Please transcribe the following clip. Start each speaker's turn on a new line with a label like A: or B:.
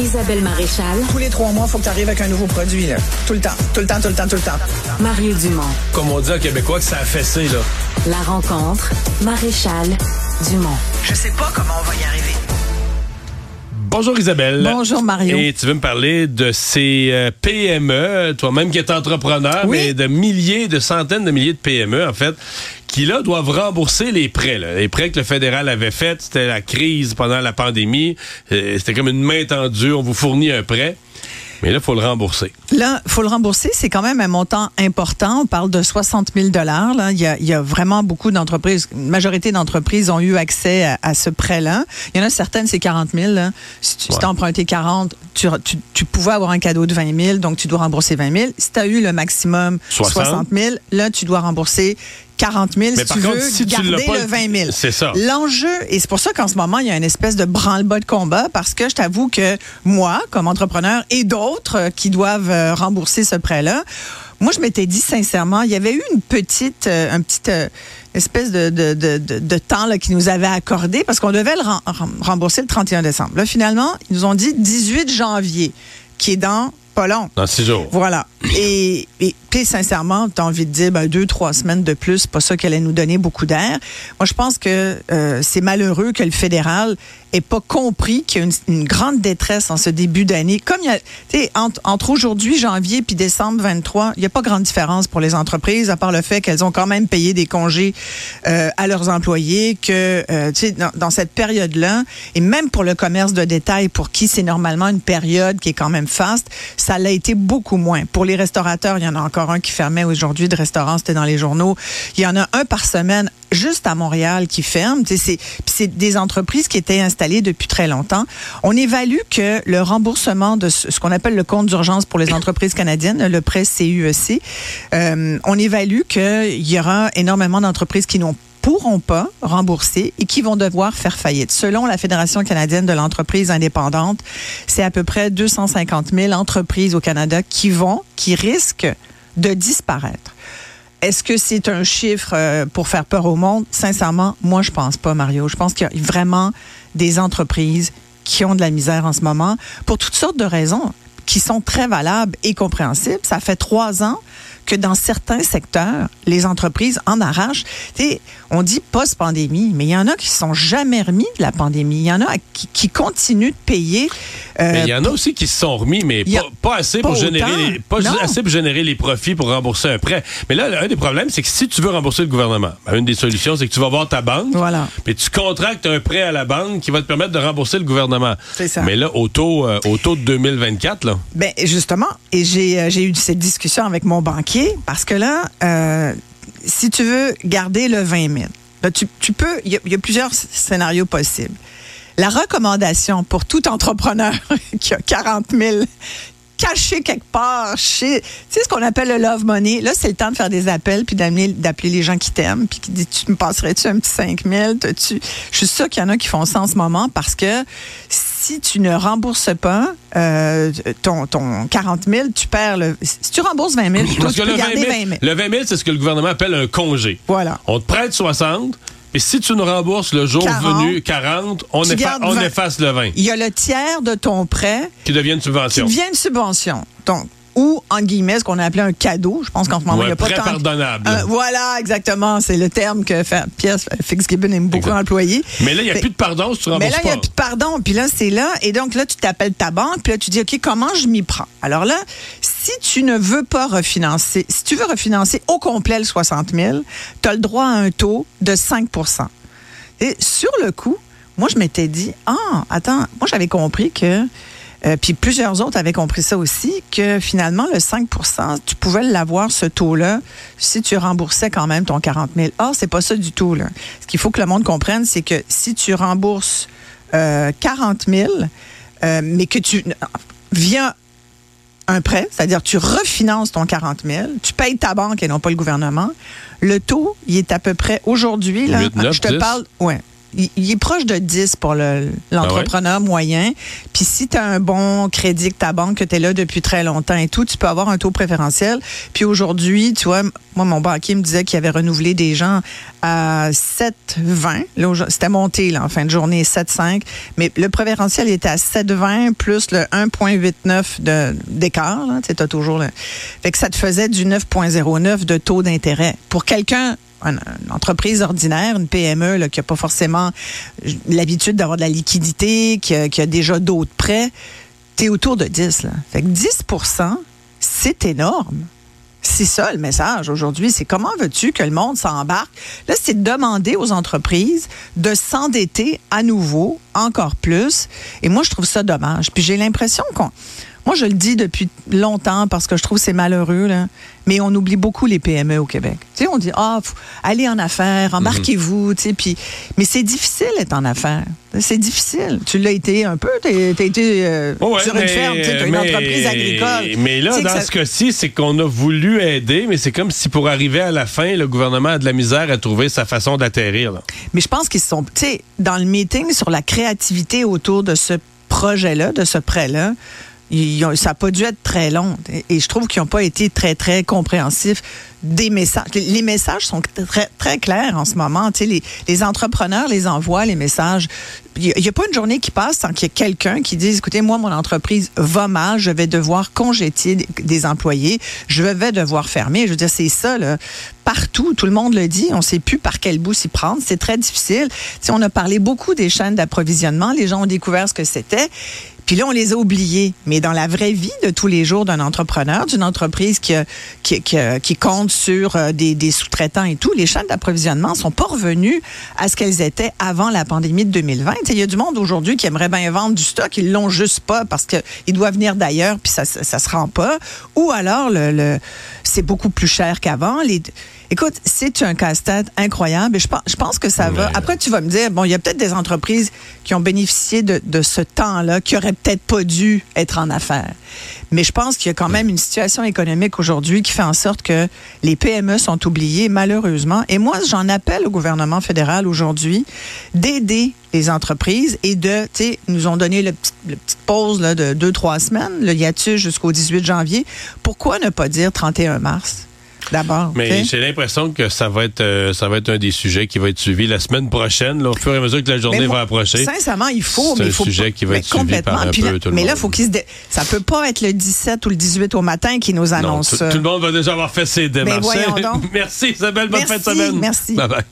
A: Isabelle Maréchal.
B: Tous les trois mois, il faut que tu arrives avec un nouveau produit. Là. Tout le temps, tout le temps, tout le temps, tout le temps.
A: Mario Dumont.
C: Comme on dit en québécois que ça a fessé, là.
A: La rencontre. Maréchal Dumont.
B: Je sais pas comment on va y arriver.
C: Bonjour Isabelle.
D: Bonjour Mario.
C: Et tu veux me parler de ces euh, PME, toi-même qui es entrepreneur,
D: Oui.
C: mais de milliers, de centaines de milliers de PME, en fait, qui là doivent rembourser les prêts. là. Les prêts que le fédéral avait faits, c'était la crise pendant la pandémie. Euh, C'était comme une main tendue, on vous fournit un prêt. Mais là, il faut le rembourser.
D: Là, faut le rembourser. C'est quand même un montant important. On parle de 60 000 dollars. Là, il y a, il y a vraiment beaucoup d'entreprises. Une majorité d'entreprises ont eu accès à, à ce prêt-là. Il y en a certaines, c'est 40 000. là. Si tu
C: Ouais.
D: as emprunté 40, tu, tu, tu pouvais avoir un cadeau de 20 000, donc tu dois rembourser 20 000. Si tu as eu le maximum
C: 60.
D: 60 000, là, tu dois rembourser 40 000
C: Mais
D: si
C: par
D: tu
C: contre,
D: veux
C: si
D: garder
C: pas-
D: le 20 000.
C: C'est ça.
D: L'enjeu, et c'est pour ça qu'en ce moment, il y a une espèce de branle-bas de combat parce que je t'avoue que moi, comme entrepreneur, et d'autres qui doivent euh, rembourser ce prêt-là, moi, je m'étais dit sincèrement, il y avait eu une petite, euh, un petit euh, espèce de, temps qui nous avait accordé parce qu'on devait le rem- rem- rembourser le 31 décembre. Là, finalement, ils nous ont dit 18 janvier, qui est dans pas long.
C: Dans six jours.
D: Voilà. Et, et puis, sincèrement, tu as envie de dire ben, deux, trois semaines de plus, c'est pas ça qu'elle allait nous donner beaucoup d'air. Moi, je pense que euh, c'est malheureux que le fédéral ait pas compris qu'il y a une, une grande détresse en ce début d'année. Comme il y a, tu sais, entre, entre aujourd'hui, janvier, puis décembre 23, il n'y a pas grande différence pour les entreprises, à part le fait qu'elles ont quand même payé des congés euh, à leurs employés, que, euh, tu sais, dans, dans cette période-là, et même pour le commerce de détail, pour qui c'est normalement une période qui est quand même faste, ça l'a été beaucoup moins. Pour les restaurateurs, il y en a encore un qui fermait aujourd'hui de restaurant, c'était dans les journaux. Il y en a un par semaine juste à Montréal qui ferme. C'est des entreprises qui étaient installées depuis très longtemps. On évalue que le remboursement de ce, qu'on appelle le compte d'urgence pour les entreprises canadiennes, le prêt CUEC, euh, on évalue qu'il y aura énormément d'entreprises qui n'ont pourront pas rembourser et qui vont devoir faire faillite. Selon la Fédération canadienne de l'entreprise indépendante, c'est à peu près 250 000 entreprises au Canada qui vont, qui risquent de disparaître. Est-ce que c'est un chiffre euh, pour faire peur au monde? Sincèrement, moi, je pense pas, Mario. Je pense qu'il y a vraiment des entreprises qui ont de la misère en ce moment pour toutes sortes de raisons qui sont très valables et compréhensibles. Ça fait trois ans que dans certains secteurs, les entreprises en arrachent. On dit post-pandémie, mais il y en a qui ne sont jamais remis de la pandémie. Il y en a qui, qui continuent de payer. euh,
C: Mais il y en a aussi qui se sont remis, mais pas, pas assez
D: pas
C: pour générer les, pas
D: Non.
C: assez pour générer les profits pour rembourser un prêt. Mais là, un des problèmes, c'est que si tu veux rembourser le gouvernement, ben, une des solutions, c'est que tu vas voir ta banque,
D: Voilà.
C: puis tu contractes un prêt à la banque qui va te permettre de rembourser le gouvernement.
D: C'est ça.
C: Mais là, au taux, euh, au taux de 2024, là,
D: Ben justement, et j'ai euh, j'ai eu cette discussion avec mon banquier parce que là, euh, si tu veux garder le 20 000, là, tu, peux, il y, a- plusieurs scénarios possibles. La recommandation pour tout entrepreneur qui a 40 000 caché quelque part chez, tu sais ce qu'on appelle le love money. Là, c'est le temps de faire des appels puis d'appeler les gens qui t'aiment puis qui disent, tu me passerais-tu un petit 5 000? T'as-tu- Je suis sûre qu'il y en a qui font ça en ce moment parce que si tu ne rembourses pas euh, ton, ton 40 000, tu perds le. Si tu rembourses 20 000, toi,
C: parce
D: tu peux
C: le 20
D: garder
C: 000,
D: 20 000.
C: le 20 000, c'est ce que le gouvernement appelle un congé.
D: Voilà.
C: On te prête 60, et si tu nous rembourses le jour
D: 40,
C: venu 40, on, effa- on
D: 20.
C: efface le 20,
D: Il y a le tiers de ton prêt
C: qui devient une
D: qui
C: subvention.
D: devient une subvention. Donc, ou, en guillemets, ce qu'on a appelé un cadeau. Je pense qu'en ce moment, il n'y a pas tant...
C: pardonnable.
D: Euh, voilà, exactement. C'est le terme que Pierre Fitzgibbon aime beaucoup
C: Exact.
D: employer.
C: Mais là, il n'y a
D: Fait-
C: plus de pardon si tu
D: Mais là, il n'y a plus de pardon. Puis là, c'est là. Et donc là, tu t'appelles ta banque. Puis là, tu dis, OK, comment je m'y prends? Alors là, si tu ne veux pas refinancer, si tu veux refinancer au complet le 60 000, tu as le droit à un taux de 5% Et sur le coup, moi, je m'étais dit, ah, attends, moi, j'avais compris que, euh, puis plusieurs autres avaient compris ça aussi, que finalement, le 5% tu pouvais l'avoir, ce taux-là, si tu remboursais quand même ton 40 000. Or, c'est pas ça du tout, là. Ce qu'il faut que le monde comprenne, c'est que si tu rembourses euh, 40 000, euh, mais que tu, via un prêt, c'est-à-dire tu refinances ton 40 000, tu payes ta banque et non pas le gouvernement, le taux, il est à peu près aujourd'hui, là,
C: 8, 9,
D: je te
C: 10.
D: parle, ouais, il, il est proche de 10 pour le- l'entrepreneur moyen. Puis si tu as un bon crédit que ta banque, que tu es là depuis très longtemps et tout, tu peux avoir un taux préférentiel. Puis aujourd'hui, tu vois, moi, mon banquier me disait qu'il avait renouvelé des gens à 7,20. Là, aujourd- C'était monté là, en fin de journée, 7,5. Mais le préférentiel était à 7,20 plus le 1,89 de- d'écart. Tu sais, t'as toujours le... Fait que ça te faisait du 9,09 de taux d'intérêt. Pour quelqu'un une, entreprise ordinaire, une PME là, qui n'a pas forcément euh, l'habitude d'avoir de la liquidité, qui a, qui a déjà d'autres prêts, tu es autour de 10. Là. Fait que 10% c'est énorme. C'est ça le message aujourd'hui. C'est comment veux-tu que le monde s'embarque? Là, c'est de demander aux entreprises de s'endetter à nouveau, encore plus. Et moi, je trouve ça dommage. Puis j'ai l'impression qu'on. Moi, je le dis depuis longtemps parce que je trouve que c'est malheureux, là. mais on oublie beaucoup les PME au Québec. Tu sais, on dit, ah, allez en affaires, embarquez-vous, tu sais, puis, mais c'est difficile d'être en affaires. C'est difficile. Tu l'as été un peu, tu as été euh,
C: Ouais,
D: sur une
C: mais-
D: ferme, tu t'as une entreprise agricole.
C: Mais là, dans
D: ça-
C: ce cas-ci, c'est qu'on a voulu aider, mais c'est comme si pour arriver à la fin, le gouvernement a de la misère à trouver sa façon d'atterrir.
D: Mais je pense qu'ils sont, tu sais, dans le meeting sur la créativité autour de ce projet-là, de ce prêt-là, ça n'a pas dû être très long. Et, je trouve qu'ils n'ont pas été très, très compréhensifs des messages. Les, messages sont très, très clairs en ce moment. Tu sais, les, entrepreneurs les envoient, les messages. Il n'y a, pas une journée qui passe sans qu'il y ait quelqu'un qui dise, écoutez, moi, mon entreprise va mal, je vais devoir congétier des, employés, je vais devoir fermer. Je veux dire, c'est ça, là. Partout, tout le monde le dit, on ne sait plus par quel bout s'y prendre. C'est très difficile. On a parlé beaucoup des chaînes d'approvisionnement. Les gens ont découvert ce que c'était. Puis là, on les a oubliés. Mais dans la vraie vie de tous les jours d'un entrepreneur, d'une entreprise qui, qui, qui, qui compte sur euh, des, des sous-traitants et tout, les chaînes d'approvisionnement sont pas revenues à ce qu'elles étaient avant la pandémie de 2020. Tu sais, Il y a du monde aujourd'hui qui aimerait bien vendre du stock, ils l'ont juste pas parce qu'il doit venir d'ailleurs puis ça, ça, ça se rend pas. Ou alors, le, le- c'est beaucoup plus cher qu'avant. Écoute, c'est un casse-tête incroyable et je pense, je pense que ça va. Après, tu vas me dire, bon, il y a peut-être des entreprises qui ont bénéficié de, de ce temps-là, qui auraient peut-être pas dû être en affaires. Mais je pense qu'il y a quand même une situation économique aujourd'hui qui fait en sorte que les PME sont oubliées, malheureusement. Et moi, j'en appelle au gouvernement fédéral aujourd'hui d'aider les entreprises et de, tu sais, nous ont donné le petit, le petite pause là, de deux, trois semaines, le hiatus jusqu'au 18 janvier. Pourquoi ne pas dire 31 mars? D'abord.
C: Mais j'ai l'impression que ça va être euh, ça va être un des sujets qui va être suivi la semaine prochaine, là, au fur et à mesure que la journée
D: Mais moi,
C: va approcher.
D: Sincèrement, il faut,
C: C'est
D: mais
C: un
D: il faut
C: sujet
D: pas-
C: qui va être suivi
D: complètement.
C: par un
D: Puis là-
C: peu tout le
D: mais là, faut qu'il se dé- ça peut pas être le 17 ou le 18 au matin qui nous
C: Non,
D: annonce
C: tout,
D: ça.
C: tout le monde va déjà avoir fait ses démarches.
D: voyons donc.
C: Merci Isabelle, bonne
D: Merci,
C: fin de semaine.
D: merci.
C: Bye bye.